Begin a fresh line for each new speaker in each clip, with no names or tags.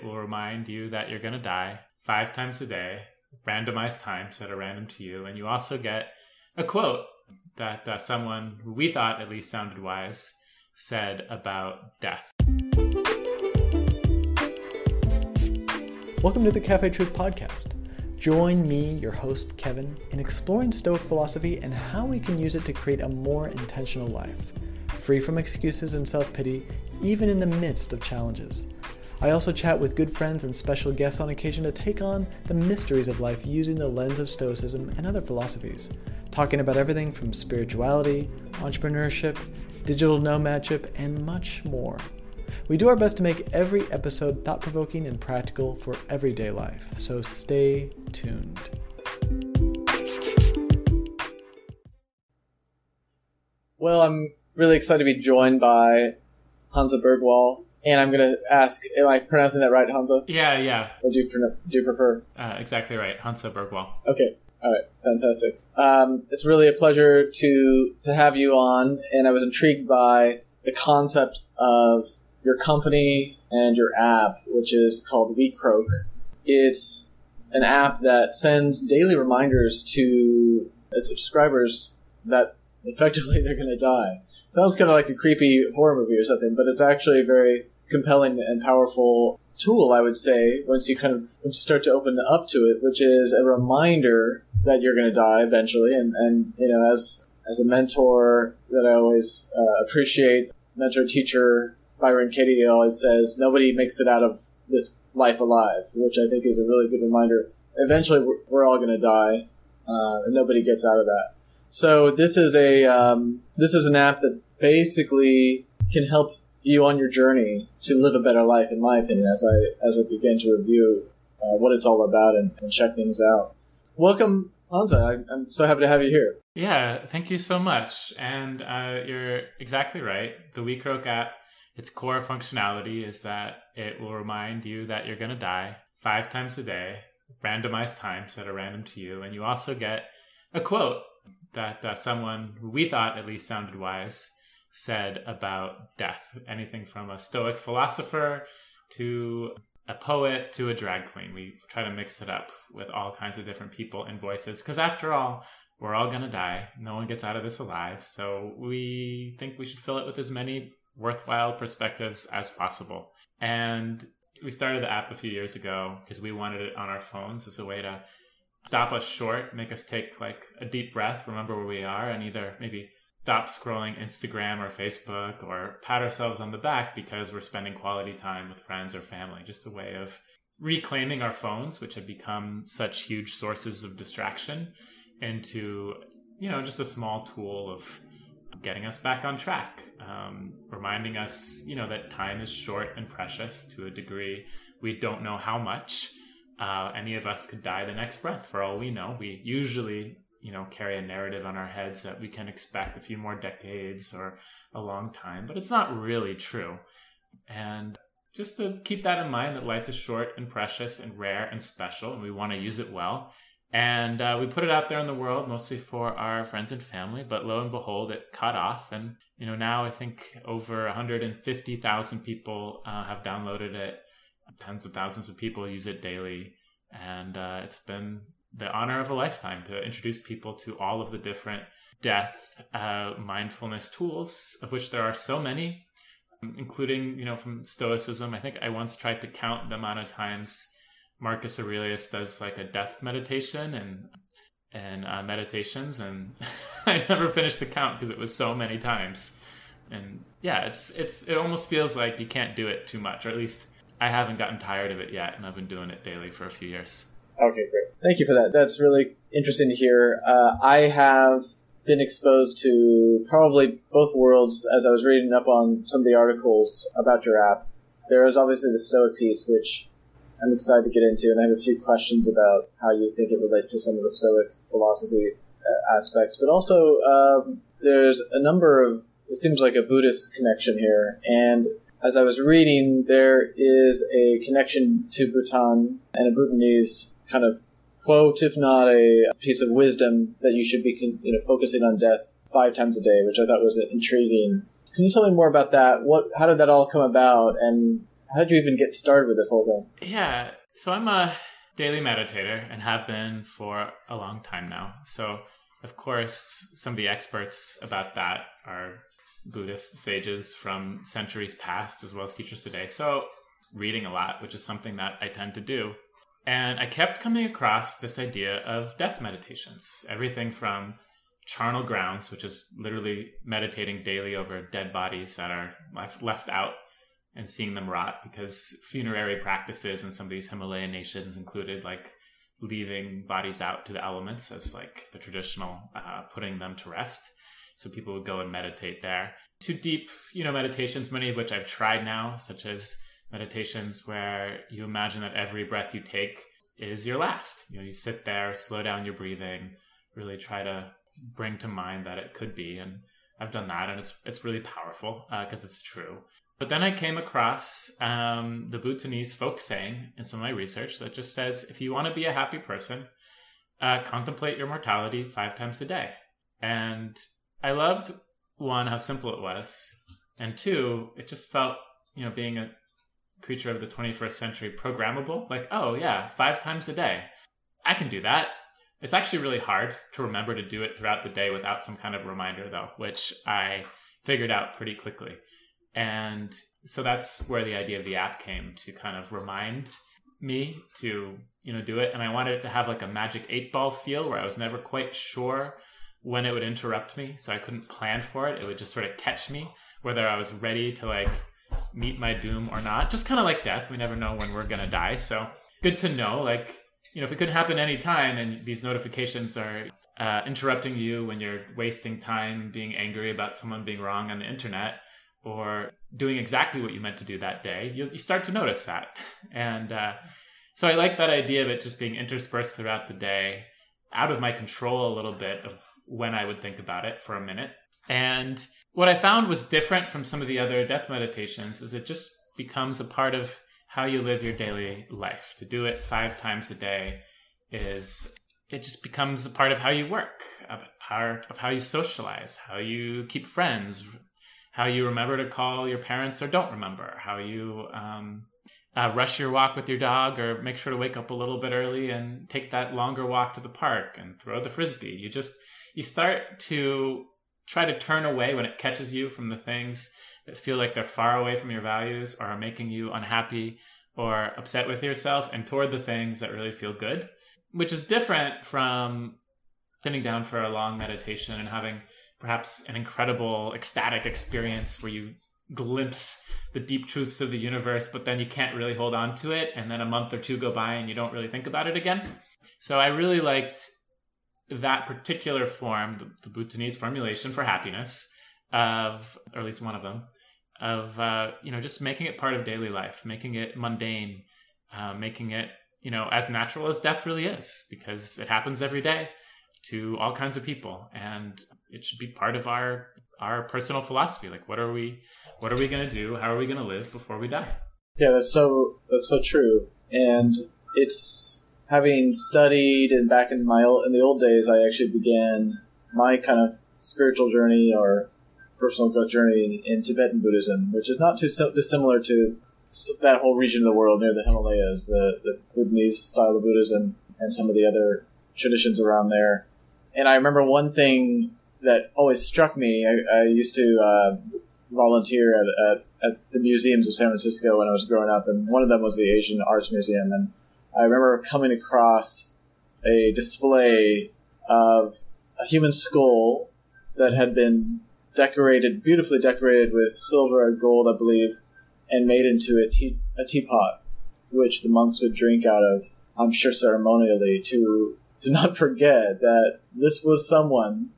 it will remind you that you're going to die five times a day, randomized time set a random to you. And you also get a quote that uh, someone we thought at least sounded wise said about death.
Welcome to the Cafe Truth Podcast. Join me, your host, Kevin, in exploring Stoic philosophy and how we can use it to create a more intentional life, free from excuses and self pity, even in the midst of challenges. I also chat with good friends and special guests on occasion to take on the mysteries of life using the lens of Stoicism and other philosophies, talking about everything from spirituality, entrepreneurship, digital nomadship, and much more. We do our best to make every episode thought provoking and practical for everyday life, so stay tuned. Well, I'm really excited to be joined by Hansa Bergwall, and I'm going to ask, am I pronouncing that right, Hansa?
Yeah, yeah.
Or do you, do you prefer?
Uh, exactly right, Hansa Bergwall.
Okay, all right, fantastic. Um, it's really a pleasure to to have you on, and I was intrigued by the concept of your company and your app, which is called WeCroak. It's an app that sends daily reminders to its subscribers that effectively they're going to die. Sounds kind of like a creepy horror movie or something, but it's actually a very compelling and powerful tool, I would say, once you kind of once you start to open up to it, which is a reminder that you're going to die eventually. And, and you know, as as a mentor that I always uh, appreciate, mentor teacher Byron Katie always says, nobody makes it out of this life alive, which I think is a really good reminder. Eventually, we're, we're all going to die, uh, and nobody gets out of that. So this is a um, this is an app that basically can help you on your journey to live a better life, in my opinion. As I as I begin to review uh, what it's all about and, and, check things out. Welcome, Hansa. I, I'm so happy to have you here.
Yeah, thank you so much. And uh, you're exactly right. The WeCroak app its core functionality is that it will remind you that you're going to die five times a day, randomized times set a random to you. And you also get a quote that uh, someone who we thought at least sounded wise said about death. Anything from a Stoic philosopher to a poet to a drag queen. We try to mix it up with all kinds of different people and voices because, after all, we're all going to die. No one gets out of this alive. So we think we should fill it with as many worthwhile perspectives as possible. And we started the app a few years ago because we wanted it on our phones as a way to stop us short, make us take like a deep breath, remember where we are, and either maybe stop scrolling Instagram or Facebook or pat ourselves on the back because we're spending quality time with friends or family. Just a way of reclaiming our phones, which have become such huge sources of distraction, into, you know, just a small tool of getting us back on track, um, reminding us, you know, that time is short and precious to a degree. We don't know how much. Uh, any of us could die the next breath for all we know. We usually, you know, carry a narrative on our heads that we can expect a few more decades or a long time, but it's not really true. And just to keep that in mind that life is short and precious and rare and special, and we want to use it well. And uh, we put it out there in the world mostly for our friends and family, but lo and behold, it cut off. And, you know, now I think over 150,000 people uh, have downloaded it. Tens of thousands of people use it daily. And uh, it's been the honor of a lifetime to introduce people to all of the different death uh, mindfulness tools, of which there are so many, including, you know, from Stoicism. I think I once tried to count the amount of times Marcus Aurelius does like a death meditation and and uh, meditations, and I never finished the count because it was so many times. And yeah, it's it's it almost feels like you can't do it too much, or at least I haven't gotten tired of it yet, and I've been doing it daily for a few years.
Okay, great. Thank you for that. That's really interesting to hear. Uh, I have been exposed to probably both worlds as I was reading up on some of the articles about your app. There is obviously the Stoic piece, which I'm excited to get into, and I have a few questions about how you think it relates to some of the Stoic philosophy uh, aspects. But also, um, there's a number of it seems like a Buddhist connection here, and as I was reading, there is a connection to Bhutan and a Bhutanese kind of quote, if not a piece of wisdom, that you should be you know focusing on death five times a day, which I thought was intriguing. Can you tell me more about that? What, how did that all come about, and how did you even get started with this whole
thing? Yeah, so I'm a daily meditator and have been for a long time now. So, of course, some of the experts about that are Buddhist sages from centuries past as well as teachers today. So, reading a lot, which is something that I tend to do. And I kept coming across this idea of death meditations. Everything from charnel grounds, which is literally meditating daily over dead bodies that are left, left out and seeing them rot because funerary practices in some of these Himalayan nations included like leaving bodies out to the elements as like the traditional uh, putting them to rest. So people would go and meditate there. To deep, you know, meditations, many of which I've tried now, such as meditations where you imagine that every breath you take is your last. You know, you sit there, slow down your breathing, really try to bring to mind that it could be. And I've done that, and it's it's really powerful because uh, it's true. But then I came across um, the Bhutanese folk saying in some of my research that just says if you want to be a happy person, uh, contemplate your mortality five times a day. And I loved one how simple it was, and two, it just felt you know being a creature of the 21st century programmable. Like, oh, yeah, five times a day. I can do that. It's actually really hard to remember to do it throughout the day without some kind of reminder, though, which I figured out pretty quickly. And so that's where the idea of the app came to kind of remind me to, you know, do it. And I wanted it to have like a magic eight ball feel where I was never quite sure when it would interrupt me. So I couldn't plan for it. It would just sort of catch me, whether I was ready to like meet my doom or not. Just kind of like death. We never know when we're to die. So good to know. Like, you know, if it could happen anytime and these notifications are uh, interrupting you when you're wasting time being angry about someone being wrong on the internet or doing exactly what you meant to do that day, you, you start to notice that. And uh, so I like that idea of it just being interspersed throughout the day, out of my control a little bit of when I would think about it for a minute. And what I found was different from some of the other death meditations is it just becomes a part of how you live your daily life. To do it five times a day is it just becomes a part of how you work, a part of how you socialize, how you keep friends, how you remember to call your parents or don't remember, how you um, uh, rush your walk with your dog or make sure to wake up a little bit early and take that longer walk to the park and throw the frisbee. You just you start to try to turn away when it catches you from the things that feel like they're far away from your values or are making you unhappy or upset with yourself and toward the things that really feel good, which is different from sitting down for a long meditation and having perhaps an incredible ecstatic experience where you glimpse the deep truths of the universe, but then you can't really hold on to it. And then a month or two go by and you don't really think about it again. So I really liked that particular form, the, the Bhutanese formulation for happiness, of or at least one of them, of uh, you know just making it part of daily life, making it mundane, uh, making it you know as natural as death really is, because it happens every day to all kinds of people, and it should be part of our our personal philosophy. Like, what are we, what are we going to do? How are we going to live before we die?
Yeah, that's so that's so true, and it's having studied and back in my in the old days, I actually began my kind of spiritual journey or personal growth journey in Tibetan Buddhism, which is not too dissimilar to that whole region of the world near the Himalayas, the, the Bhutanese style of Buddhism, and some of the other traditions around there. And I remember one thing that always struck me. I, I used to uh, volunteer at, at, at, the museums of San Francisco when I was growing up, and one of them was the Asian Arts Museum. And I remember coming across a display of a human skull that had been decorated, beautifully decorated with silver and gold, I believe, and made into a, tea, a teapot, which the monks would drink out of, I'm sure ceremonially, to to not forget that this was someone,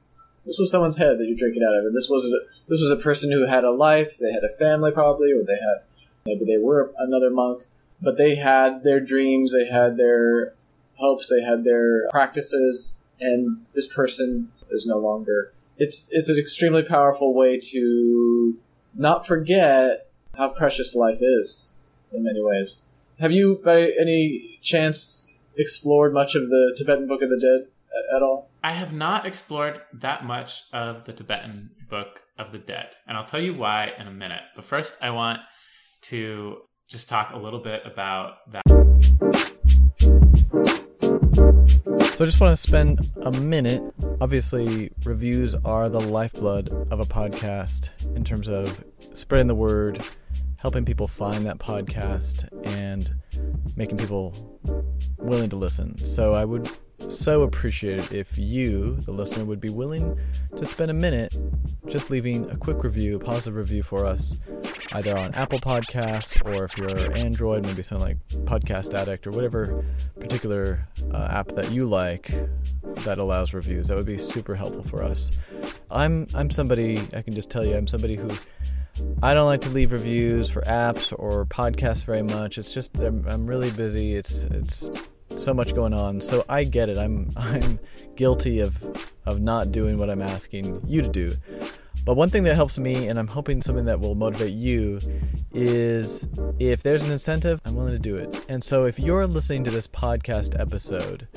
this was someone's head that you're drinking out of, and this was a, this was a person who had a life, they had a family probably, or they had maybe they were another monk, but they had their dreams, they had their hopes, they had their practices, and this person is no longer. It's it's an extremely powerful way to not forget how precious life is in many ways. Have you, by any chance, explored much of the Tibetan Book of the Dead at, at all?
I have not explored that much of the Tibetan Book of the Dead, and I'll tell you why in a minute. But first, I want to just talk a little bit about that.
So I just want to spend a minute. Obviously, reviews are the lifeblood of a podcast in terms of spreading the word, helping people find that podcast, and making people willing to listen. So I would so appreciate it if you, the listener, would be willing to spend a minute just leaving a quick review, a positive review for us, either on Apple Podcasts or if you're Android, maybe something like Podcast Addict or whatever particular uh, app that you like that allows reviews. That would be super helpful for us. I'm I'm somebody I can just tell you I'm somebody who I don't like to leave reviews for apps or podcasts very much. It's just I'm, I'm really busy. It's it's so much going on. So I get it. I'm I'm guilty of of not doing what I'm asking you to do. But one thing that helps me, and I'm hoping something that will motivate you, is if there's an incentive, I'm willing to do it. And so if you're listening to this podcast episode,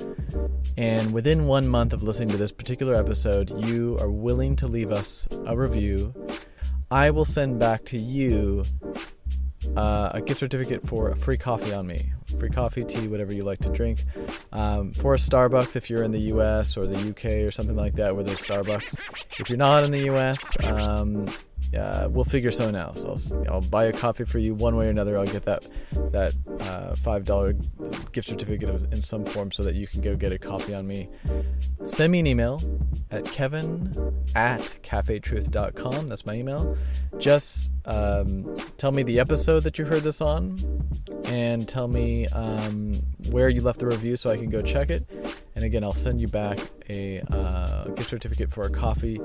and within one month of listening to this particular episode, you are willing to leave us a review, I will send back to you uh, a gift certificate for a free coffee on me. Free coffee, tea, whatever you like to drink. Um, for Starbucks if you're in the US or the UK or something like that where there's Starbucks. If you're not in the US, um, uh, we'll figure something out. So I'll, I'll, buy a coffee for you one way or another. I'll get that that uh, five dollar gift certificate in some form so that you can go get a coffee on me. Send me an email at kevin at cafetruth.com. That's my email. Just um, tell me the episode that you heard this on, and tell me um, where you left the review so I can go check it. And again, I'll send you back a uh, gift certificate for a coffee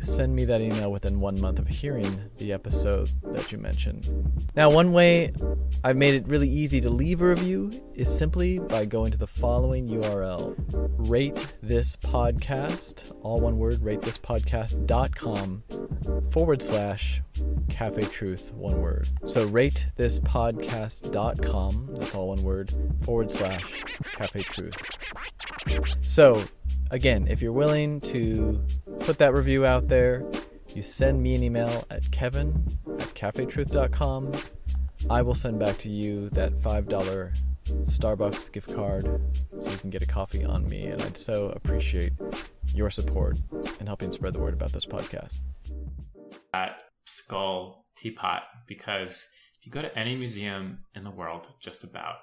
send me that email within one month of hearing the episode that you mentioned. Now, one way I've made it really easy to leave a review is simply by going to the following URL rate this podcast, all one word, ratethispodcast.com forward slash cafe truth, one word. So rate this podcast.com, that's all one word, forward slash cafe truth. So, again, if you're willing to put that review out there, you send me an email at kevin at cafetruth.com. I will send back to you that $5 Starbucks gift card so you can get a coffee on me. And I'd so appreciate your support in helping spread the word about this podcast.
That skull teapot, because if you go to any museum in the world, just about,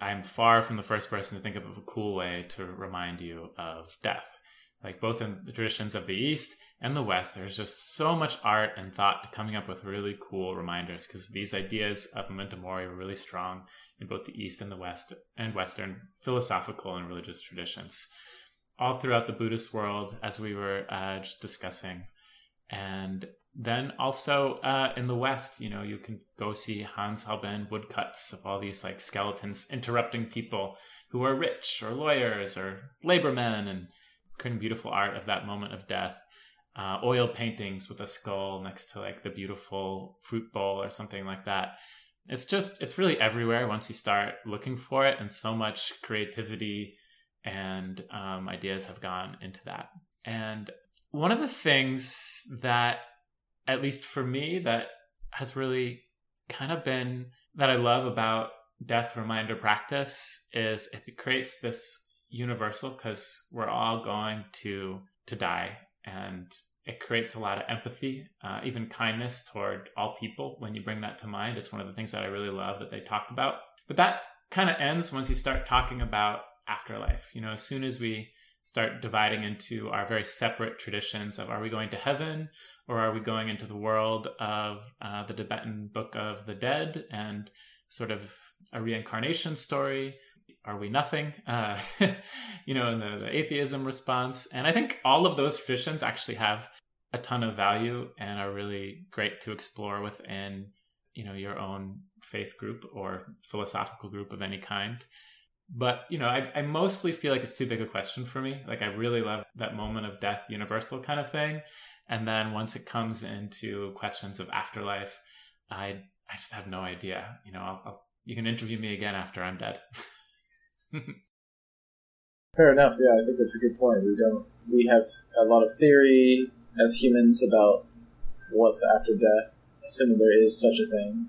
I'm far from the first person to think of a cool way to remind you of death. Like both in the traditions of the East and the West, there's just so much art and thought to coming up with really cool reminders because these ideas of memento mori were really strong in both the East and the West and Western philosophical and religious traditions. All throughout the Buddhist world, as we were uh, just discussing. And then also uh, in the West, you know, you can go see Hans Holbein woodcuts of all these like skeletons interrupting people who are rich or lawyers or labor men and creating beautiful art of that moment of death. Uh, oil paintings with a skull next to like the beautiful fruit bowl or something like that. It's just, it's really everywhere once you start looking for it, and so much creativity and um, ideas have gone into that. And one of the things that at least for me, that has really kind of been that I love about death reminder practice is it creates this universal because we're all going to to die. And it creates a lot of empathy uh, even kindness toward all people when you bring that to mind. It's one of the things that i really love that they talked about. But that kind of ends once you start talking about afterlife. You know as soon as we start dividing into our very separate traditions of are we going to heaven or are we going into the world of uh, the Tibetan Book of the Dead and sort of a reincarnation story? Are we nothing? Uh, you know, in the, the atheism response. And I think all of those traditions actually have a ton of value and are really great to explore within, you know, your own faith group or philosophical group of any kind. But, you know, I, I mostly feel like it's too big a question for me. Like, I really love that moment of death universal kind of thing. And then once it comes into questions of afterlife, I I just have no idea. You know, I'll, I'll, you can interview me again after I'm dead.
Fair enough. Yeah, I think that's a good point. We don't. We have a lot of theory as humans about what's after death, assuming there is such a thing.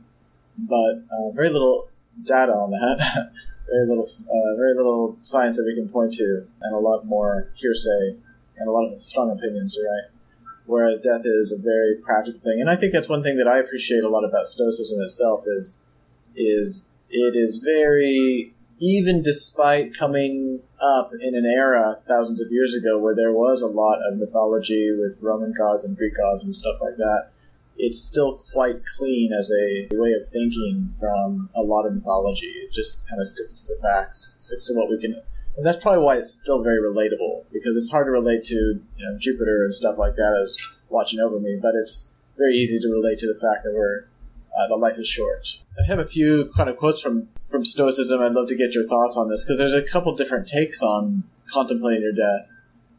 but uh, very little data on that. very little, uh, very little science that we can point to, and a lot more hearsay and a lot of strong opinions. Right. Whereas death is a very practical thing, and I think that's one thing that I appreciate a lot about Stoicism itself is is it is very even despite coming up in an era thousands of years ago where there was a lot of mythology with Roman gods and Greek gods and stuff like that, it's still quite clean as a way of thinking from a lot of mythology. It just kind of sticks to the facts, sticks to what we can. And that's probably why it's still very relatable because it's hard to relate to you know, Jupiter and stuff like that as watching over me, but it's very easy to relate to the fact that we're uh, the life is short. I have a few kind of quotes from from Stoicism. I'd love to get your thoughts on this because there's a couple different takes on contemplating your death.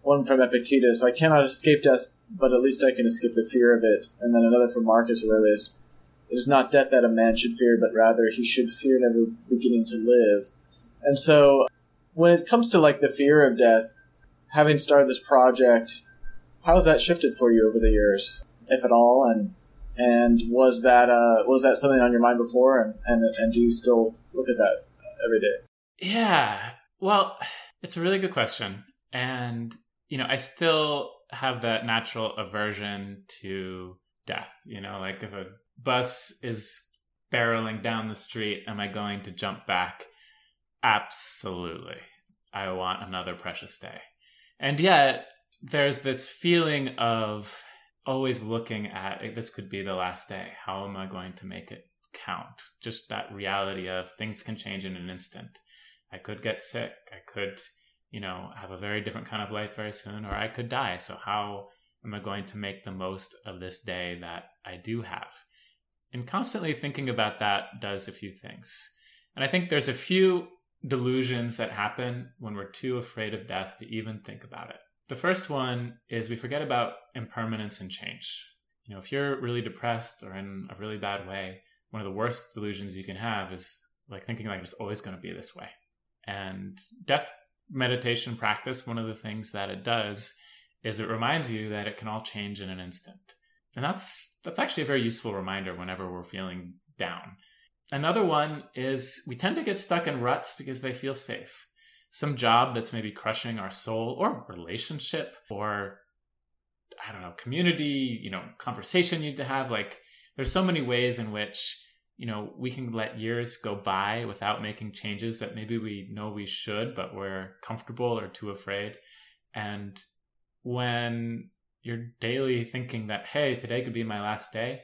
One from Epictetus: "I cannot escape death, but at least I can escape the fear of it." And then another from Marcus Aurelius: "It is not death that a man should fear, but rather he should fear never beginning to live." And so, when it comes to like the fear of death, having started this project, how has that shifted for you over the years, if at all? And and was that uh, was that something on your mind before? And, and and do you still look at that every day?
Yeah. Well, it's a really good question, and you know, I still have that natural aversion to death. You know, like if a bus is barreling down the street, am I going to jump back? Absolutely. I want another precious day. And yet, there's this feeling of always looking at this could be the last day. How am I going to make it count? Just that reality of things can change in an instant. I could get sick. I could, you know, have a very different kind of life very soon, or I could die. So, how am I going to make the most of this day that I do have? And constantly thinking about that does a few things. And I think there's a few delusions that happen when we're too afraid of death to even think about it. The first one is we forget about impermanence and change. You know, if you're really depressed or in a really bad way, one of the worst delusions you can have is like thinking like it's always going to be this way. And death meditation practice, one of the things that it does is it reminds you that it can all change in an instant. And that's that's actually a very useful reminder whenever we're feeling down. Another one is we tend to get stuck in ruts because they feel safe some job that's maybe crushing our soul or relationship or I don't know, community, you know, conversation you need to have. Like there's so many ways in which, you know, we can let years go by without making changes that maybe we know we should, but we're comfortable or too afraid. And when you're daily thinking that, hey, today could be my last day,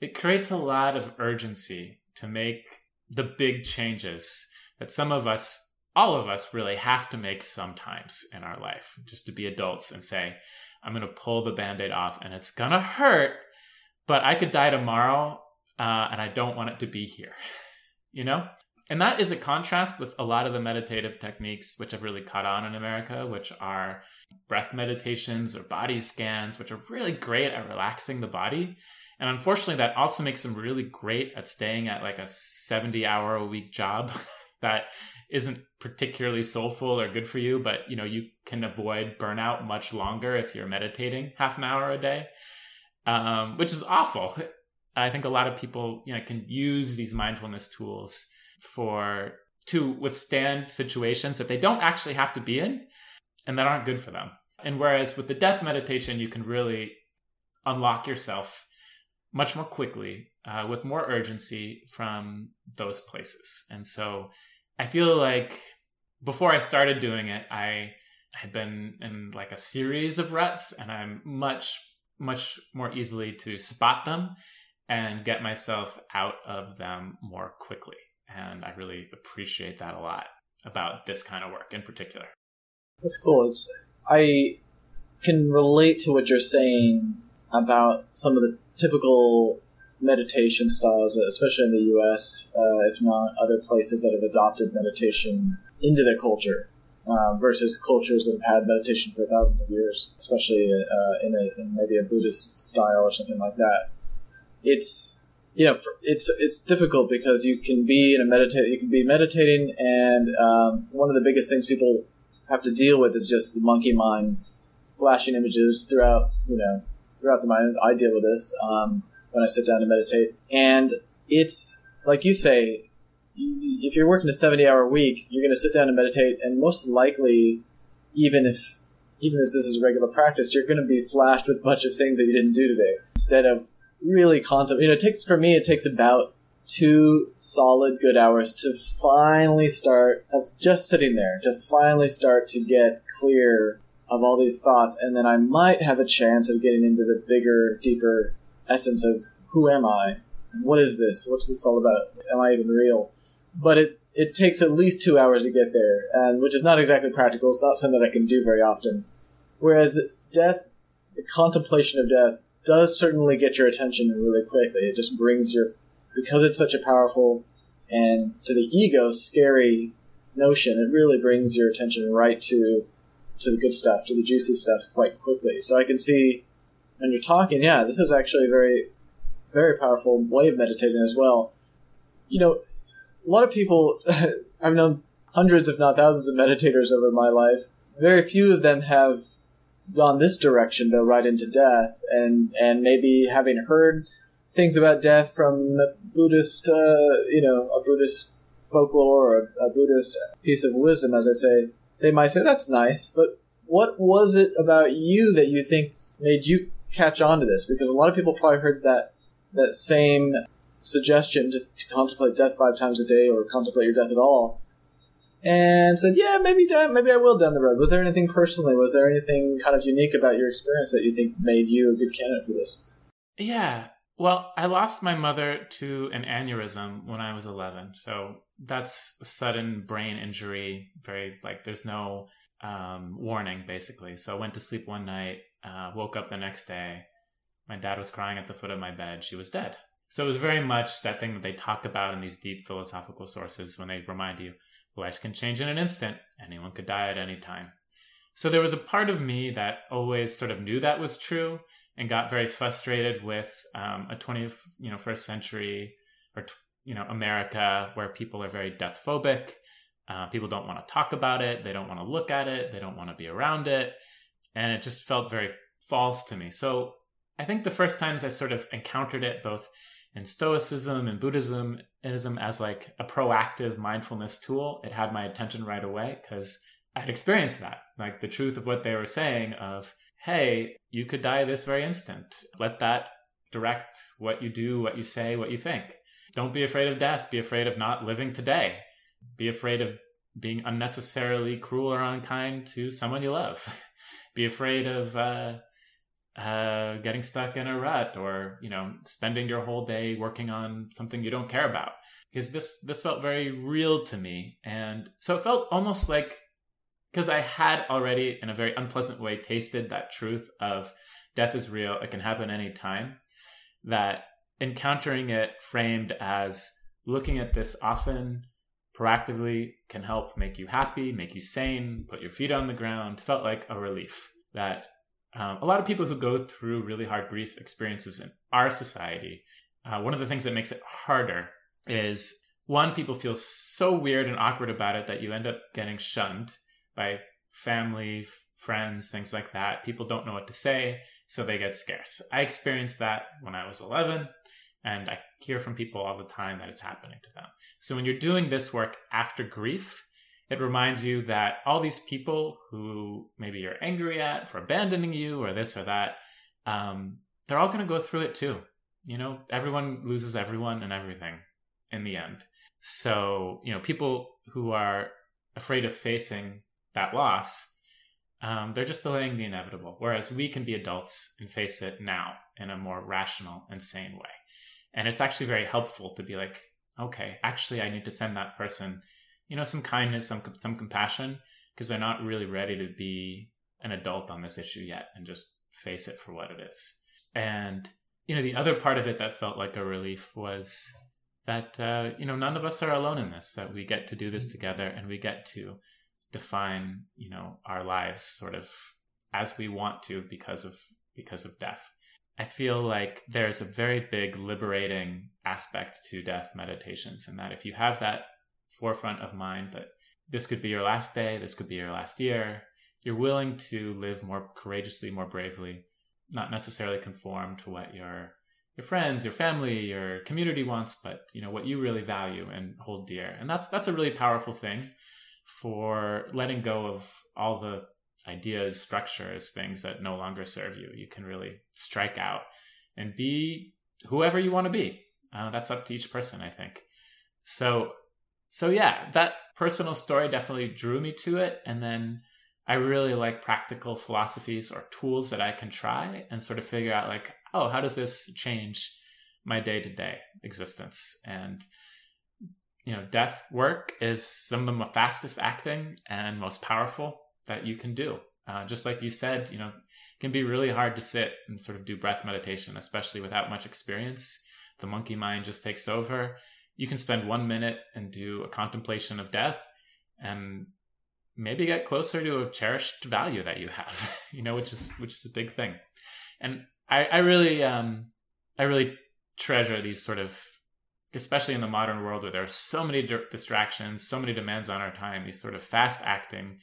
it creates a lot of urgency to make the big changes that some of us all of us really have to make sometimes in our life just to be adults and say, I'm going to pull the band aid off and it's going to hurt, but I could die tomorrow uh, and I don't want it to be here, you know? And that is a contrast with a lot of the meditative techniques which have really caught on in America, which are breath meditations or body scans, which are really great at relaxing the body. And unfortunately, that also makes them really great at staying at like a 70 hour a week job that isn't particularly soulful or good for you, but you know, you can avoid burnout much longer if you're meditating half an hour a day. Um, which is awful. I think a lot of people, you know, can use these mindfulness tools for to withstand situations that they don't actually have to be in and that aren't good for them. And whereas with the death meditation, you can really unlock yourself much more quickly uh, with more urgency from those places. And so I feel like before I started doing it, I had been in like a series of ruts, and I'm much, much more easily to spot them and get myself out of them more quickly. And I really appreciate that a lot about this kind of work in particular.
That's cool. It's I can relate to what you're saying about some of the typical meditation styles, especially in the U.S., uh, if not other places that have adopted meditation into their culture, um, versus cultures that have had meditation for thousands of years, especially uh, in, a, in maybe a Buddhist style or something like that. It's you know it's it's difficult because you can be in a meditate you can be meditating, and um, one of the biggest things people have to deal with is just the monkey mind flashing images throughout you know throughout the mind. I deal with this. Um, when I sit down to meditate. And it's like you say, if you're working a 70 hour week, you're going to sit down and meditate, and most likely, even if even as this is a regular practice, you're going to be flashed with a bunch of things that you didn't do today. Instead of really contemplate, you know, it takes for me, it takes about two solid good hours to finally start of just sitting there to finally start to get clear of all these thoughts, and then I might have a chance of getting into the bigger, deeper essence of who am I? What is this? What's this all about? Am I even real? But it it takes at least two hours to get there, and which is not exactly practical. It's not something that I can do very often. Whereas death, the contemplation of death, does certainly get your attention really quickly. It just brings your because it's such a powerful and to the ego scary notion. It really brings your attention right to to the good stuff, to the juicy stuff quite quickly. So I can see when you're talking, yeah, this is actually a very, very powerful way of meditating as well. You know, a lot of people, I've known hundreds, if not thousands, of meditators over my life. Very few of them have gone this direction, though, right into death, and and maybe having heard things about death from a Buddhist, uh, you know, a Buddhist folklore or a, a Buddhist piece of wisdom, as I say, they might say that's nice, but what was it about you that you think made you catch on to this? Because a lot of people probably heard that that same suggestion to, to contemplate death five times a day or contemplate your death at all, and said, "Yeah, maybe down, maybe I will down the road." Was there anything personally? Was there anything kind of unique about your experience that you think made you a good candidate for this?
Yeah. Well, I lost my mother to an aneurysm when I was 11. So that's a sudden brain injury. Very, like, there's no um, warning, basically. So I went to sleep one night, uh, woke up the next day. My dad was crying at the foot of my bed. She was dead. So it was very much that thing that they talk about in these deep philosophical sources when they remind you life can change in an instant. Anyone could die at any time. So there was a part of me that always sort of knew that was true and got very frustrated with um, a 20th, you know, first century or you know America where people are very death phobic. Uh, people don't want to talk about it. They don't want to look at it. They don't want to be around it, and it just felt very false to me. So I think the first times I sort of encountered it, both in Stoicism and Buddhism, as like a proactive mindfulness tool, it had my attention right away because I'd experienced that, like the truth of what they were saying of hey, you could die this very instant. Let that direct what you do, what you say, what you think. Don't be afraid of death. Be afraid of not living today. Be afraid of being unnecessarily cruel or unkind to someone you love. be afraid of uh, uh, getting stuck in a rut or you know spending your whole day working on something you don't care about. Because this this felt very real to me, and so it felt almost like because I had already, in a very unpleasant way, tasted that truth of death is real, it can happen anytime, that encountering it framed as looking at this often proactively can help make you happy, make you sane, put your feet on the ground, felt like a relief. That um, a lot of people who go through really hard grief experiences in our society, uh, one of the things that makes it harder is one, people feel so weird and awkward about it that you end up getting shunned by family, friends, things like that. People don't know what to say, so they get scarce. I experienced that when I was 11, and I hear from people all the time that it's happening to them. So when you're doing this work after grief, it reminds you that all these people who maybe you're angry at for abandoning you or this or that, um, they're all going to go through it too. You know, everyone loses everyone and everything in the end. So, you know, people who are afraid of facing that loss, um, they're just delaying the inevitable. Whereas we can be adults and face it now in a more rational and sane way. And it's actually very helpful to be like, okay, actually, I need to send that person, you know, some kindness, some some compassion, because they're not really ready to be an adult on this issue yet, and just face it for what it is. And you know, the other part of it that felt like a relief was that uh, you know none of us are alone in this. That we get to do this together, and we get to define you know our lives sort of as we want to because of because of death i feel like there's a very big liberating aspect to death meditations and that if you have that forefront of mind that this could be your last day this could be your last year you're willing to live more courageously more bravely not necessarily conform to what your your friends, your family, your community wants, but you know what you really value and hold dear. And that's that's a really powerful thing for letting go of all the ideas, structures, things that no longer serve you. You can really strike out and be whoever you want to be. Uh, that's up to each person, I think. So, so yeah, that personal story definitely drew me to it, and then I really like practical philosophies or tools that I can try and sort of figure out like, oh, how does this change my day to day existence? And you know, death work is some of the fastest acting and most powerful that you can do. Uh, just like you said, you know, it can be really hard to sit and sort of do breath meditation, especially without much experience. The monkey mind just takes over. You can spend one minute and do a contemplation of death and maybe get closer to a cherished value that you have, you know, which is which is a big thing. And I, I really um I really treasure these sort of especially in the modern world where there are so many distractions, so many demands on our time, these sort of fast acting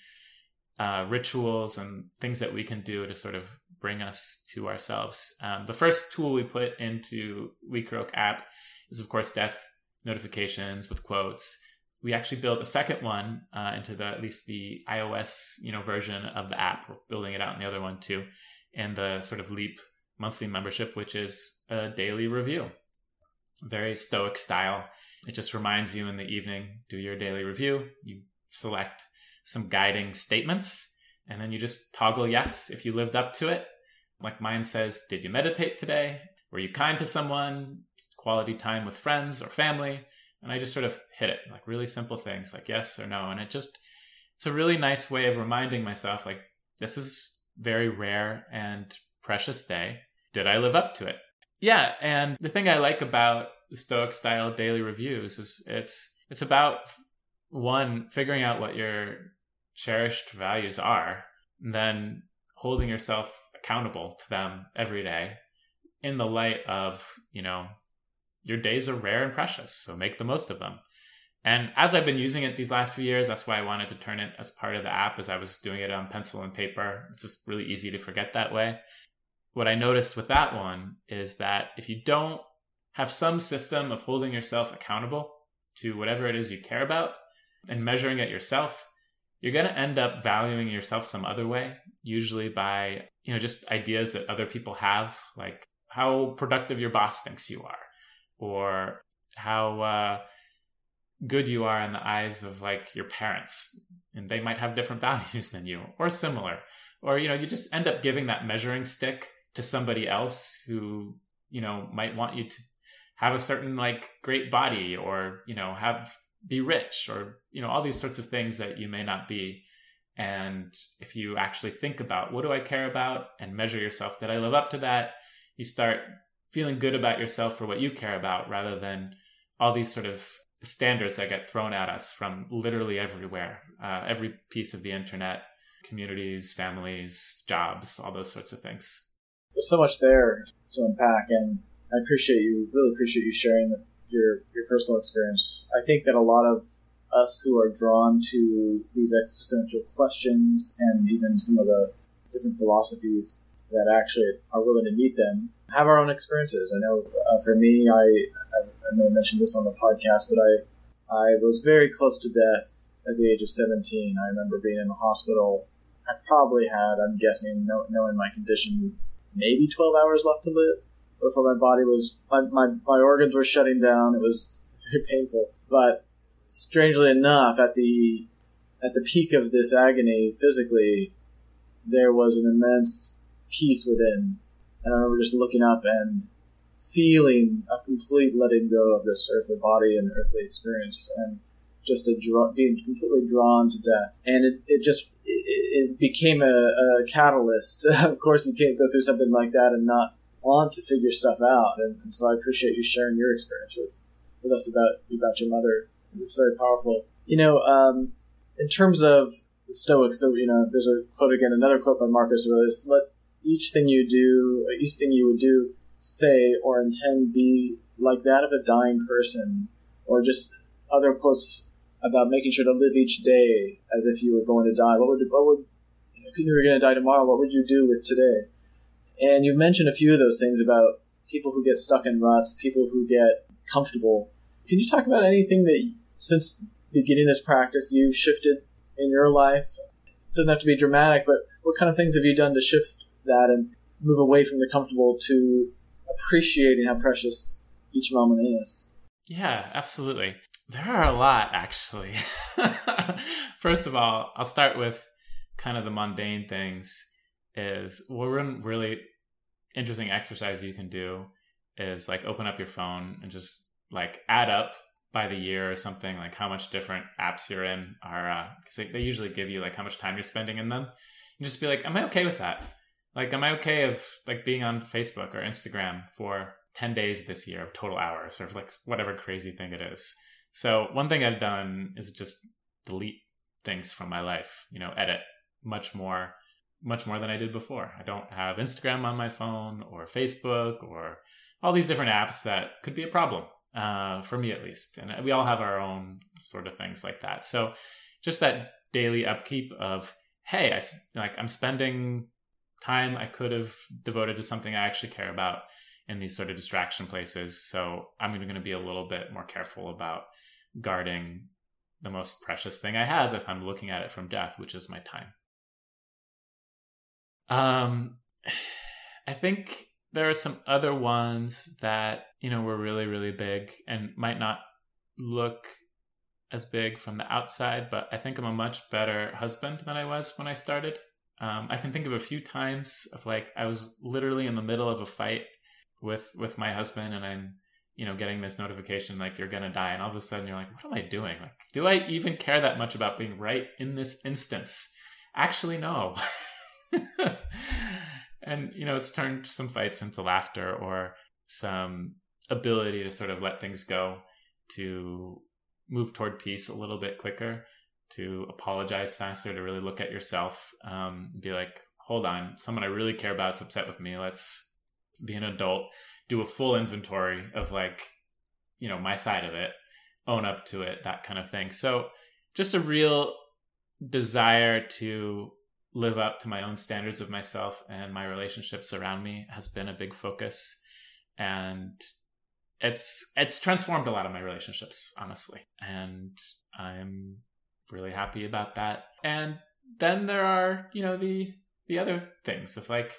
uh, rituals and things that we can do to sort of bring us to ourselves. Um, the first tool we put into WeCroak app is, of course, death notifications with quotes. We actually built a second one uh, into the at least the iOS you know version of the app. We're building it out in the other one too, and the sort of Leap monthly membership, which is a daily review, very stoic style. It just reminds you in the evening, do your daily review. You select some guiding statements, and then you just toggle yes if you lived up to it. Like mine says, Did you meditate today? Were you kind to someone? Quality time with friends or family? And I just sort of hit it, like really simple things like yes or no. And it just, it's a really nice way of reminding myself, like, this is very rare and precious day. Did I live up to it? Yeah. And the thing I like about the Stoic style daily reviews is it's, it's about one, figuring out what your cherished values are, then holding yourself accountable to them every day in the light of, you know, your days are rare and precious, so make the most of them. And as I've been using it these last few years, that's why I wanted to turn it as part of the app as I was doing it on pencil and paper. It's just really easy to forget that way. What I noticed with that one is that if you don't have some system of holding yourself accountable to whatever it is you care about and measuring it yourself, you're going to end up valuing yourself some other way, usually by, you know, just ideas that other people have, like how productive your boss thinks you are, or how uh, good you are in the eyes of like your parents. And they might have different values than you, or similar. Or, you know, you just end up giving that measuring stick to somebody else who, you know, might want you to have a certain like great body or, you know, have be rich or you know all these sorts of things that you may not be and if you actually think about what do i care about and measure yourself did i live up to that you start feeling good about yourself for what you care about rather than all these sort of standards that get thrown at us from literally everywhere uh, every piece of the internet communities families jobs all those sorts of things
there's so much there to unpack and i appreciate you really appreciate you sharing your your personal experience. I think that a lot of us who are drawn to these existential questions and even some of the different philosophies that actually are willing to meet them have our own experiences. I know uh, for me, I, I, I may have mentioned this on the podcast, but I I was very close to death at the age of 17. I remember being in the hospital. I probably had, I'm guessing, knowing my condition, maybe 12 hours left to live before my body was my, my, my organs were shutting down. It was very painful. But strangely enough, at the at the peak of this agony physically, there was an immense peace within. And I remember just looking up and feeling a complete letting go of this earthly body and earthly experience, and just a being completely drawn to death. And it, it just it, it became a, a catalyst. of course, you can't go through something like that and not want to figure stuff out, and, and, so I appreciate you sharing your experience with with us about about your mother. It's very powerful. You know, um, in terms of the Stoics, you know, there's a quote again, another quote by Marcus Aurelius: "Let each thing you do, each thing you would do, say or intend, be like that of a dying person," or just other quotes about making sure to live each day as if you were going to die. What would what would if you were going to die tomorrow? What would you do with today? And you mentioned a few of those things about people who get stuck in ruts, people who get comfortable. Can you talk about anything that since beginning this practice you've shifted in your life? It doesn't have to be dramatic, but what kind of things have you done to shift that and move away from the comfortable to appreciating how precious each moment is?
Yeah, absolutely. There are a lot, actually. First of all, I'll start with kind of the mundane things. Is one really interesting exercise you can do is like open up your phone and just like add up by the year or something like how much different apps you're in are because uh, they, they usually give you like how much time you're spending in them and just be like am i okay with that like am i okay of like being on facebook or instagram for 10 days this year of total hours or like whatever crazy thing it is so one thing I've done is just delete things from my life, you know, edit much more much more than I did before. I don't have Instagram on my phone or Facebook or all these different apps that could be a problem uh, for me at least. And we all have our own sort of things like that. So just that daily upkeep of hey, I like I'm spending time I could have devoted to something I actually care about in these sort of distraction places. So I'm going to be a little bit more careful about guarding the most precious thing I have if I'm looking at it from death, which is my time. Um, I think there are some other ones that, you know, were really, really big and might not look as big from the outside, but I think I'm a much better husband than I was when I started. Um, I can think of a few times of like I was literally in the middle of a fight with with my husband, and I'm you know, getting this notification like you're gonna die, and all of a sudden you're like, what am I doing? Like, do I even care that much about being right in this instance? Actually, no. and you know, it's turned some fights into laughter or some ability to sort of let things go, to move toward peace a little bit quicker, to apologize faster, to really look at yourself, um, be like, hold on, someone I really care about is upset with me. Let's be an adult do a full inventory of like you know my side of it own up to it that kind of thing. So just a real desire to live up to my own standards of myself and my relationships around me has been a big focus. And it's it's transformed a lot of my relationships honestly. And i'm really happy about that and then there are you know the the other things of like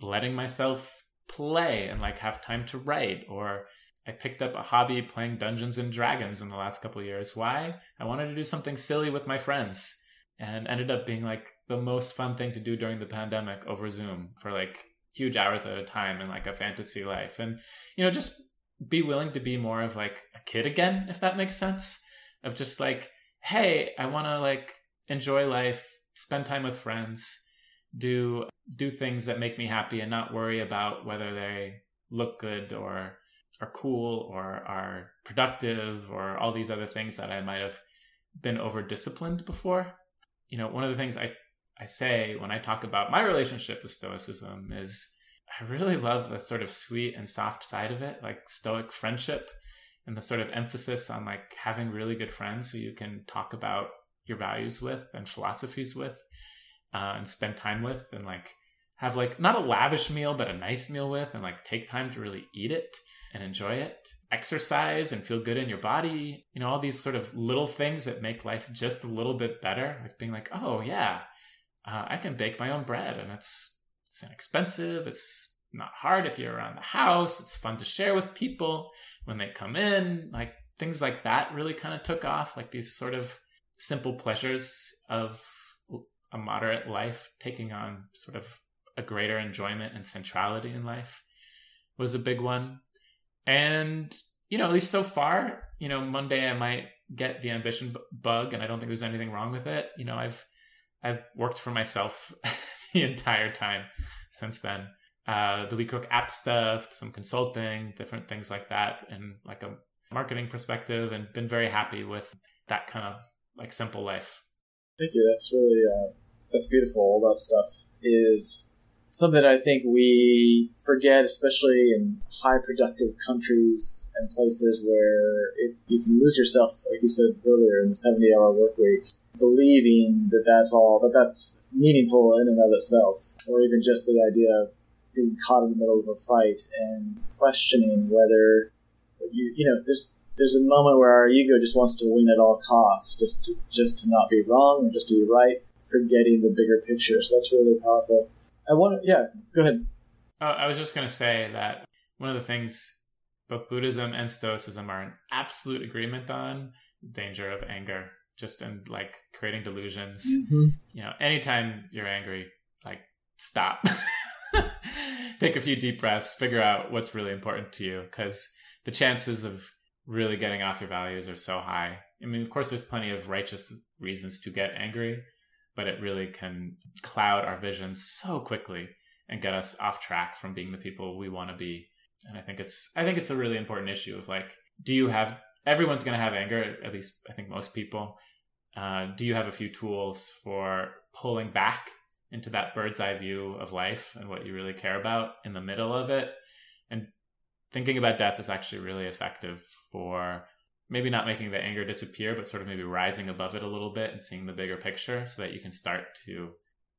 letting myself play and like have time to write or I picked up a hobby playing Dungeons and Dragons in the last couple years. Why? I wanted to do something silly with my friends and ended up being like the most fun thing to do during the pandemic over Zoom for like huge hours at a time in like a fantasy life. And you know, just be willing to be more of like a kid again, if that makes sense. Of just like, hey, I want to like enjoy life, spend time with friends, do do things that make me happy and not worry about whether they look good or are cool or are productive or all these other things that I might have been over disciplined before. You know, one of the things I, I say when I talk about my relationship with Stoicism is I really love the sort of sweet and soft side of it, like Stoic friendship and the sort of emphasis on like having really good friends who you can talk about your values with and philosophies with uh, and spend time with and like have like not a lavish meal but a nice meal with and like take time to really eat it and enjoy it exercise and feel good in your body you know all these sort of little things that make life just a little bit better like being like oh yeah uh, i can bake my own bread and it's it's inexpensive it's not hard if you're around the house it's fun to share with people when they come in like things like that really kind of took off like these sort of simple pleasures of a moderate life, taking on sort of a greater enjoyment and centrality in life was a big one. And, you know, at least so far, you know, Monday I might get the ambition bug and I don't think there's anything wrong with it. You know, I've I've worked for myself the entire time since then. Uh, the WeCroak app stuff, some consulting, different things like that, and like a marketing perspective, and been very happy with that kind of like simple life.
Thank you. That's really uh, that's beautiful. All that stuff is something I think we forget, especially in high productive countries and places where it, you can lose yourself, like you said earlier, in the seventy hour work week, believing that that's all that that's meaningful in and of itself, or even just the idea of being caught in the middle of a fight and questioning whether you you know there's there's a moment where our ego just wants to win at all costs, just to, just to not be wrong and just to be right, forgetting the bigger picture. So that's really powerful. I want to, yeah, go ahead.
Oh, I was just going to say that one of the things both Buddhism and Stoicism are in absolute agreement on danger of anger, just in like creating delusions.
Mm-hmm.
You know, anytime you're angry, like stop, take a few deep breaths, figure out what's really important to you, because the chances of really getting off your values are so high. I mean, of course, there's plenty of righteous reasons to get angry, but it really can cloud our vision so quickly and get us off track from being the people we want to be. And I think it's I think it's a really important issue of like, do you have everyone's going to have anger? At least I think most people. Uh, do you have a few tools for pulling back into that bird's eye view of life and what you really care about in the middle of it? And thinking about death is actually really effective for maybe not making the anger disappear, but sort of maybe rising above it a little bit and seeing the bigger picture so that you can start to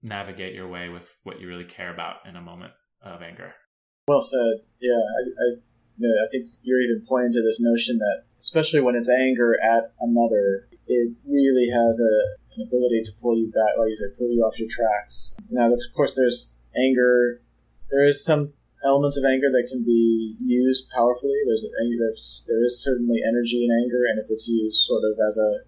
navigate your way with what you really care about in a moment of anger.
Well said. Yeah, I, I, you know, I think you're even pointing to this notion that, especially when it's anger at another, it really has a, an ability to pull you back, like you said, pull you off your tracks. Now, of course, there's anger. There is some elements of anger that can be used powerfully. There's, there's there is certainly energy in anger, and if it's used sort of as a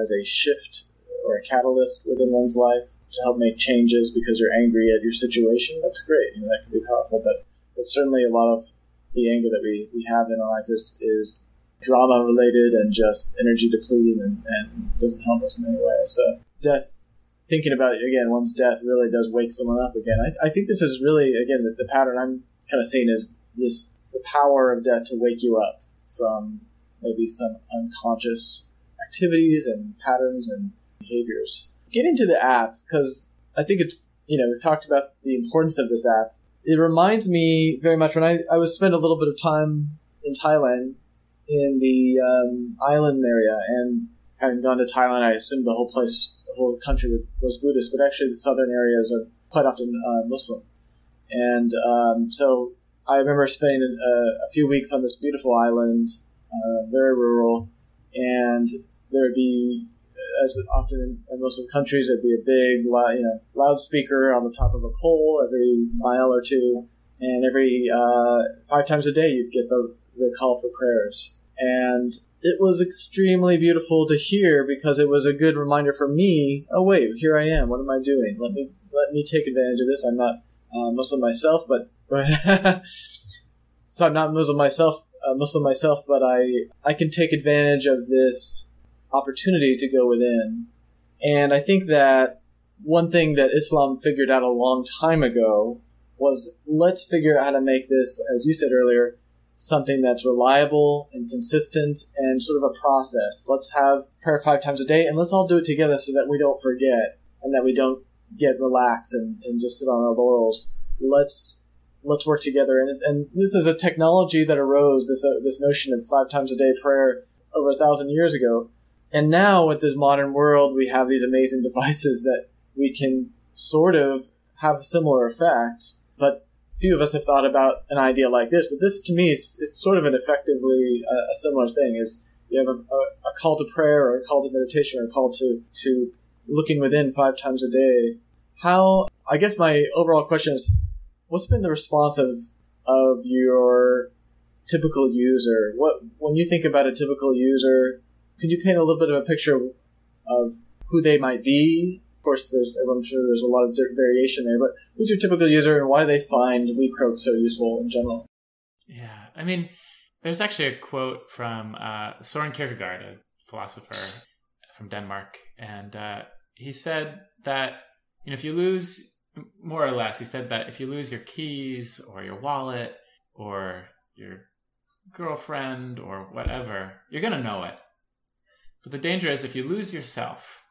as a shift or a catalyst within one's life to help make changes because you're angry at your situation, that's great. You know, that can be powerful. But but certainly a lot of the anger that we, we have in our life is is drama related and just energy depleting and, and doesn't help us in any way. So death thinking about again one's death really does wake someone up again. I, I think this is really again the, the, pattern I'm kind of seeing is this the power of death to wake you up from maybe some unconscious activities and patterns and behaviors. Getting to the app because I think it's you know we've talked about the importance of this app. It reminds me very much when I, I was spent a little bit of time in Thailand in the um, island area and having gone to Thailand, I assumed the whole place the whole country was Buddhist, but actually the southern areas are quite often uh, Muslim. And um, so I remember spending a, a, few weeks on this beautiful island, uh, very rural, and there would be, as often in Muslim countries, there'd be a big, you know, loudspeaker on the top of a pole every mile or two, and every uh, five times a day you'd get the the call for prayers. And it was extremely beautiful to hear because it was a good reminder for me. Oh wait, here I am. What am I doing? Let me let me take advantage of this. I'm not uh, Muslim myself, but, but so I'm not Muslim myself, uh, Muslim myself, but I I can take advantage of this opportunity to go within. And I think that one thing that Islam figured out a long time ago was let's figure out how to make this, as you said earlier, something that's reliable and consistent and sort of a process. Let's have prayer five times a day and let's all do it together so that we don't forget and that we don't get relaxed and, and just sit on our laurels. Let's let's work together. And, and this is a technology that arose this uh, this notion of five times a day prayer over a thousand years ago. And now with this modern world, we have these amazing devices that we can sort of have a similar effect, but few of us have thought about an idea like this, but this to me is, is sort of an effectively uh, a similar thing. Is you have a, a, a, call to prayer or a call to meditation or a call to to looking within five times a day. How I guess my overall question is, what's been the response of of your typical user? What when you think about a typical user, can you paint a little bit of a picture of who they might be of course, there's I'm sure there's a lot of variation there, but who's your typical user and why do they find WeCroak so useful in general?
Yeah, I mean, there's actually a quote from uh, Soren Kierkegaard, a philosopher from Denmark, and uh, he said that you know if you lose more or less, he said that if you lose your keys or your wallet or your girlfriend or whatever, you're gonna know it. But the danger is if you lose yourself,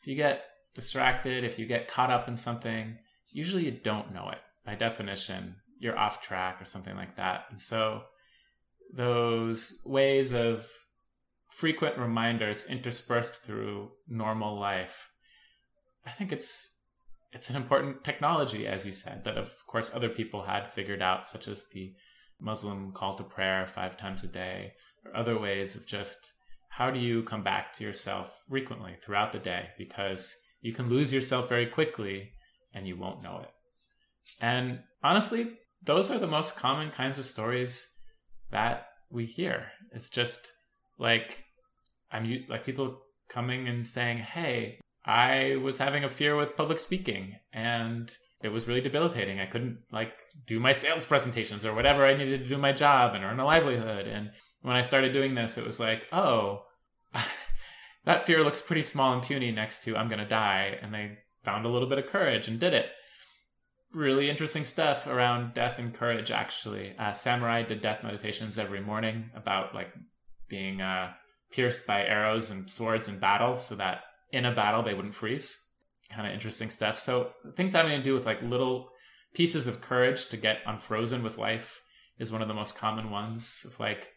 if you get distracted, if you get caught up in something, usually you don't know it. By definition, you're off track or something like that. And so those ways of frequent reminders interspersed through normal life, I think it's it's an important technology, as you said, that of course other people had figured out, such as the Muslim call to prayer five times a day, or other ways of just how do you come back to yourself frequently throughout the day? Because you can lose yourself very quickly and you won't know it. And honestly, those are the most common kinds of stories that we hear. It's just like I'm like people coming and saying, "Hey, I was having a fear with public speaking and it was really debilitating. I couldn't like do my sales presentations or whatever I needed to do my job and earn a livelihood. And when I started doing this, it was like, oh, that fear looks pretty small and puny next to I'm going to die. And they found a little bit of courage and did it. Really interesting stuff around death and courage, actually. Uh, samurai did death meditations every morning about like being uh, pierced by arrows and swords in battle so that in a battle they wouldn't freeze. Kind of interesting stuff. So things having to do with like little pieces of courage to get unfrozen with life is one of the most common ones of like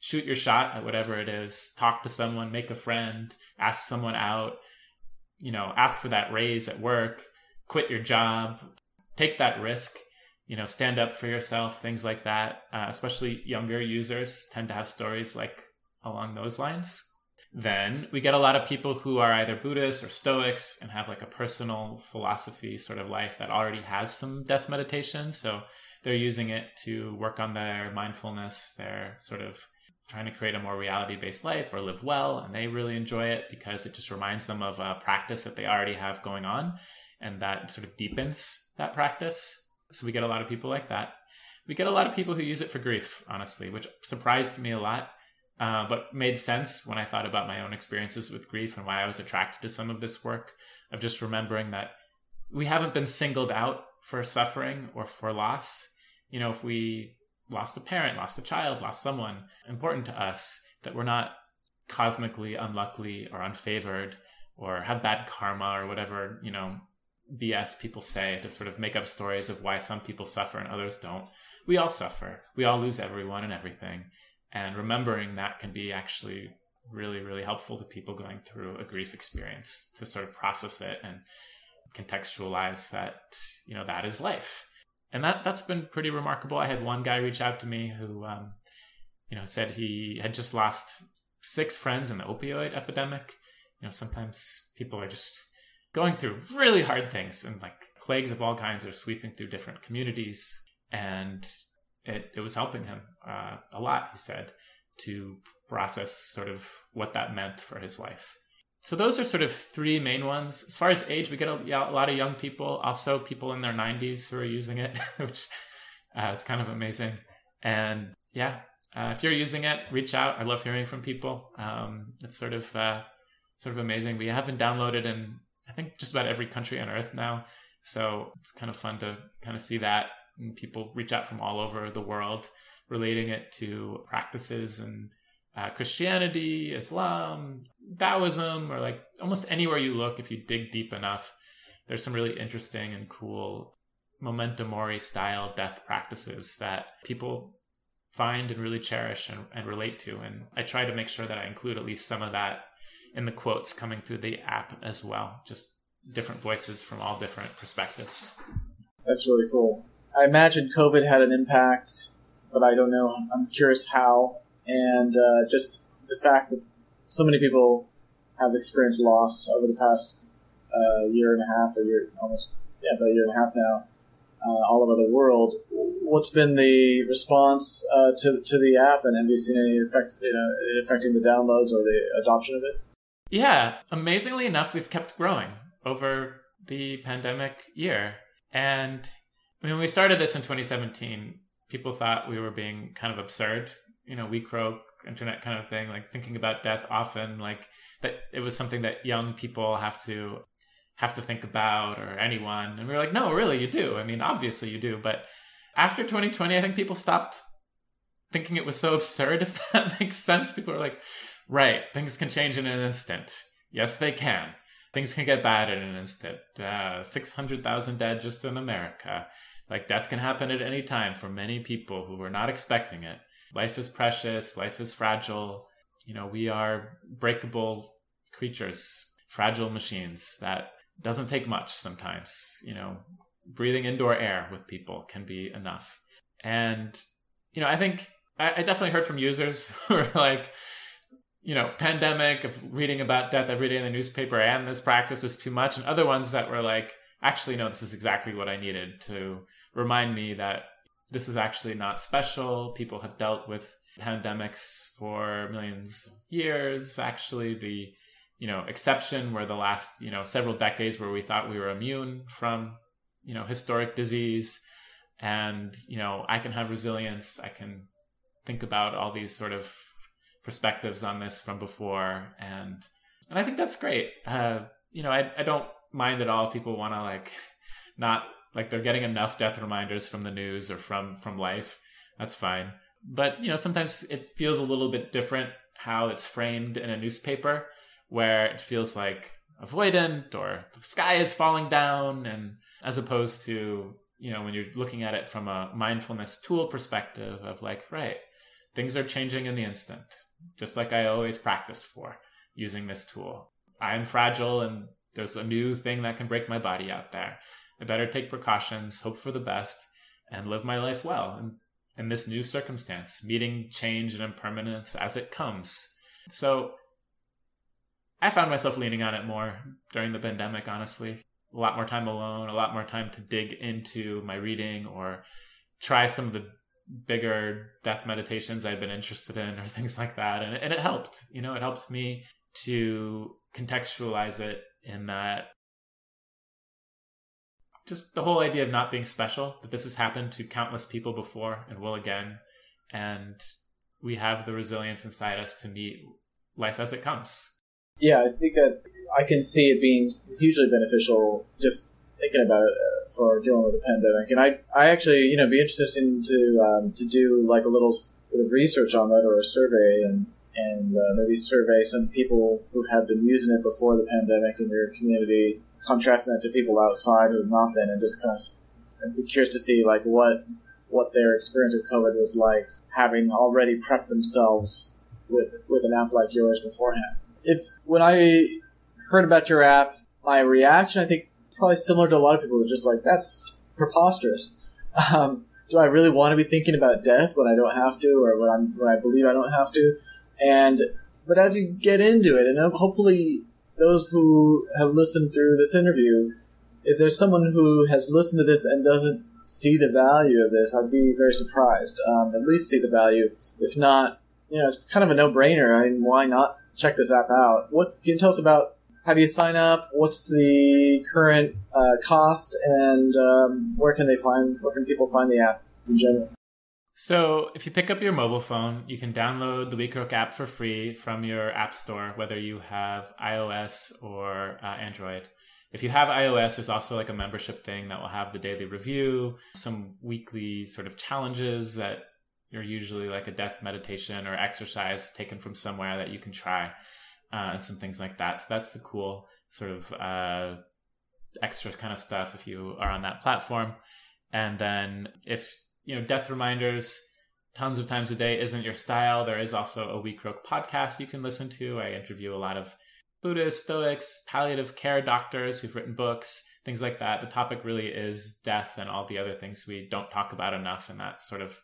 shoot your shot at whatever it is talk to someone make a friend ask someone out you know ask for that raise at work quit your job take that risk you know stand up for yourself things like that. Uh, especially younger users tend to have stories like along those lines. Then we get a lot of people who are either buddhists or stoics and have like a personal philosophy sort of life that already has some death meditation. So they're using it to work on their mindfulness they're sort of trying to create a more reality based life or live well. And they really enjoy it because it just reminds them of a practice that they already have going on. And that sort of deepens that practice. So we get a lot of people like that. We get a lot of people who use it for grief, honestly, which surprised me a lot, uh, but made sense when I thought about my own experiences with grief and why I was attracted to some of this work of just remembering that we haven't been singled out for suffering or for loss. You know, if we lost a parent, lost a child, lost someone important to us, that we're not cosmically unlucky or unfavored or have bad karma or whatever, you know, BS people say to sort of make up stories of why some people suffer and others don't. We all suffer. We all lose everyone and everything. And remembering that can be actually really, really helpful to people going through a grief experience to sort of process it and contextualize that, you know, that is life and that that's been pretty remarkable. I had one guy reach out to me who, um, you know, said he had just lost six friends in the opioid epidemic. You know, sometimes people are just going through really hard things, and like plagues of all kinds are sweeping through different communities, and it it was helping him uh, a lot. He said to process sort of what that meant for his life. So those are sort of three main ones. As far as age, we get a, a lot of young people, also people in their 90s who are using it, which uh, is kind of amazing. And yeah, uh, if you're using it, reach out. I love hearing from people. Um, it's sort of uh, sort of amazing. We have been downloaded in I think just about every country on Earth now, so it's kind of fun to kind of see that. And people reach out from all over the world, relating it to practices and uh, Christianity, Islam, Taoism, or like almost anywhere you look, if you dig deep enough, there's some really interesting and cool memento mori style death practices that people find and really cherish and, and relate to. And I try to make sure that I include at least some of that in the quotes coming through the app as well. Just different voices from all different perspectives.
That's really cool. I imagine COVID had an impact, but I don't know. I'm curious how and uh, just the fact that so many people have experienced loss over the past uh, year and a half, or year almost yeah, about a year and a half now, uh, all over the world. What's been the response uh, to to the app, and have you seen any effect, you know, affecting the downloads or the adoption of it?
Yeah, amazingly enough, we've kept growing over the pandemic year, and when we started this in 2017, people thought we were being kind of absurd you know, we croak internet kind of thing, like thinking about death often, like that it was something that young people have to have to think about or anyone. And we were like, no, really, you do. I mean, obviously you do. But after 2020, I think people stopped thinking it was so absurd, if that makes sense. People are like, right, things can change in an instant. Yes, they can. Things can get bad in an instant. Uh, 600,000 dead just in America. Like, death can happen at any time for many people who were not expecting it life is precious, life is fragile. You know, we are breakable creatures, fragile machines that doesn't take much sometimes. You know, breathing indoor air with people can be enough. And, you know, I think I, I definitely heard from users who are like, you know, pandemic of reading about death every day in the newspaper and this practice is too much. And other ones that were like, actually, no, this is exactly what I needed to remind me that this is actually not special. People have dealt with pandemics for millions of years. Actually, the you know exception were the last you know several decades where we thought we were immune from you know historic disease, and you know I can have resilience. I can think about all these sort of perspectives on this from before, and and I think that's great. Uh, you know, I I don't mind at all if people want to like not like they're getting enough death reminders from the news or from from life. That's fine. But you know, sometimes it feels a little bit different how it's framed in a newspaper, where it feels like avoidant or the sky is falling down, and as opposed to you know when you're looking at it from a mindfulness tool perspective of like right things are changing in the instant just like i always practiced for using this tool i'm fragile and there's a new thing that can break my body out there I better take precautions, hope for the best, and live my life well in, in this new circumstance, meeting change and impermanence as it comes. So I found myself leaning on it more during the pandemic, honestly. A lot more time alone, a lot more time to dig into my reading or try some of the bigger death meditations I'd been interested in or things like that. And, and it helped, you know, it helped me to contextualize it in that just the whole idea of not being special, that this has happened to countless people before and will again. And we have the resilience inside us to meet life as it comes.
Yeah, I think that I can see it being hugely beneficial just thinking about it uh, for dealing with the pandemic. And I, I actually, you know, be interested in to, um, to do like a little bit of research on that or a survey and, and uh, maybe survey some people who have been using it before the pandemic in your community contrasting that to people outside who have not been, and just kind of I'd be curious to see like what what their experience of COVID was like, having already prepped themselves with with an app like yours beforehand. If when I heard about your app, my reaction, I think, probably similar to a lot of people, was just like, "That's preposterous." Um, do I really want to be thinking about death when I don't have to, or when when I believe I don't have to? And but as you get into it, and hopefully those who have listened through this interview, if there's someone who has listened to this and doesn't see the value of this, I'd be very surprised. Um, at least see the value. If not, you know, it's kind of a no-brainer. I mean, why not check this app out? What can you tell us about? How do you sign up? What's the current uh, cost, and um, where can they find? Where can people find the app in general?
So, if you pick up your mobile phone, you can download the WeCroak app for free from your app store, whether you have iOS or uh, Android. If you have iOS, there's also like a membership thing that will have the daily review, some weekly sort of challenges that are usually like a death meditation or exercise taken from somewhere that you can try, uh, and some things like that. So, that's the cool sort of uh, extra kind of stuff if you are on that platform. And then if you know, death reminders tons of times a day isn't your style, there is also a WeCroak podcast you can listen to. I interview a lot of Buddhists, Stoics, palliative care doctors who've written books, things like that. The topic really is death and all the other things we don't talk about enough, and that sort of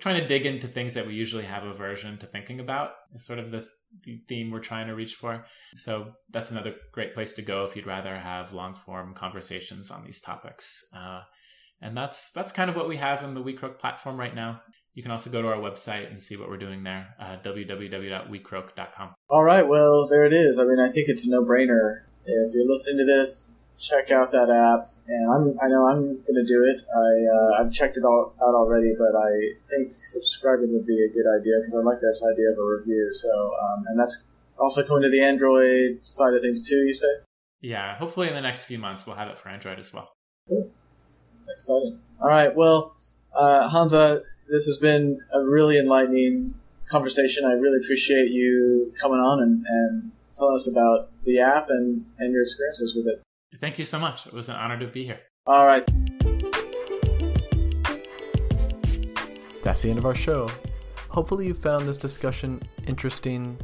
trying to dig into things that we usually have aversion to thinking about is sort of the, the theme we're trying to reach for. So that's another great place to go if you'd rather have long form conversations on these topics. Uh, and that's that's kind of what we have in the WeCroak platform right now. You can also go to our website and see what we're doing there, uh, www.wecroak.com.
All right, well, there it is. I mean, I think it's a no-brainer. If you're listening to this, check out that app. And I'm, I know I'm going to do it. I, uh, I've checked it all out already, but I think subscribing would be a good idea because I like this idea of a review. So, um, and that's also coming to the Android side of things too. You say?
Yeah, hopefully in the next few months we'll have it for Android as well.
Cool. Exciting. All right. Well, uh, Hansa, this has been a really enlightening conversation. I really appreciate you coming on and, and telling us about the app and, and your experiences with it.
Thank you so much. It was an honor to be here.
All right.
That's the end of our show. Hopefully, you found this discussion interesting.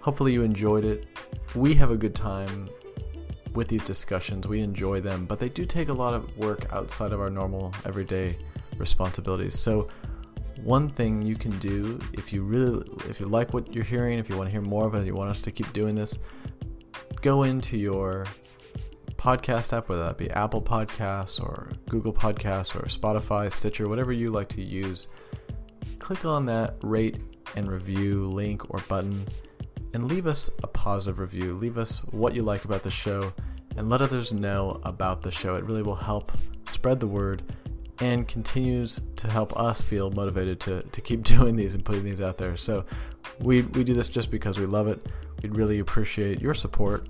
Hopefully, you enjoyed it. We have a good time with these discussions. We enjoy them, but they do take a lot of work outside of our normal everyday responsibilities. So, one thing you can do if you really if you like what you're hearing, if you want to hear more of it, you want us to keep doing this, go into your podcast app, whether that be Apple Podcasts or Google Podcasts or Spotify, Stitcher, whatever you like to use. Click on that rate and review link or button and leave us a positive review. Leave us what you like about the show and let others know about the show. It really will help spread the word and continues to help us feel motivated to, to keep doing these and putting these out there. So we, we do this just because we love it. We'd really appreciate your support.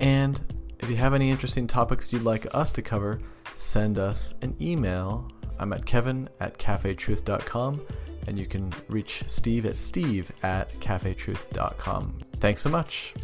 And if you have any interesting topics you'd like us to cover, send us an email. I'm at kevin at cafetruth.com and you can reach Steve at steve at cafetruth.com. Thanks so much.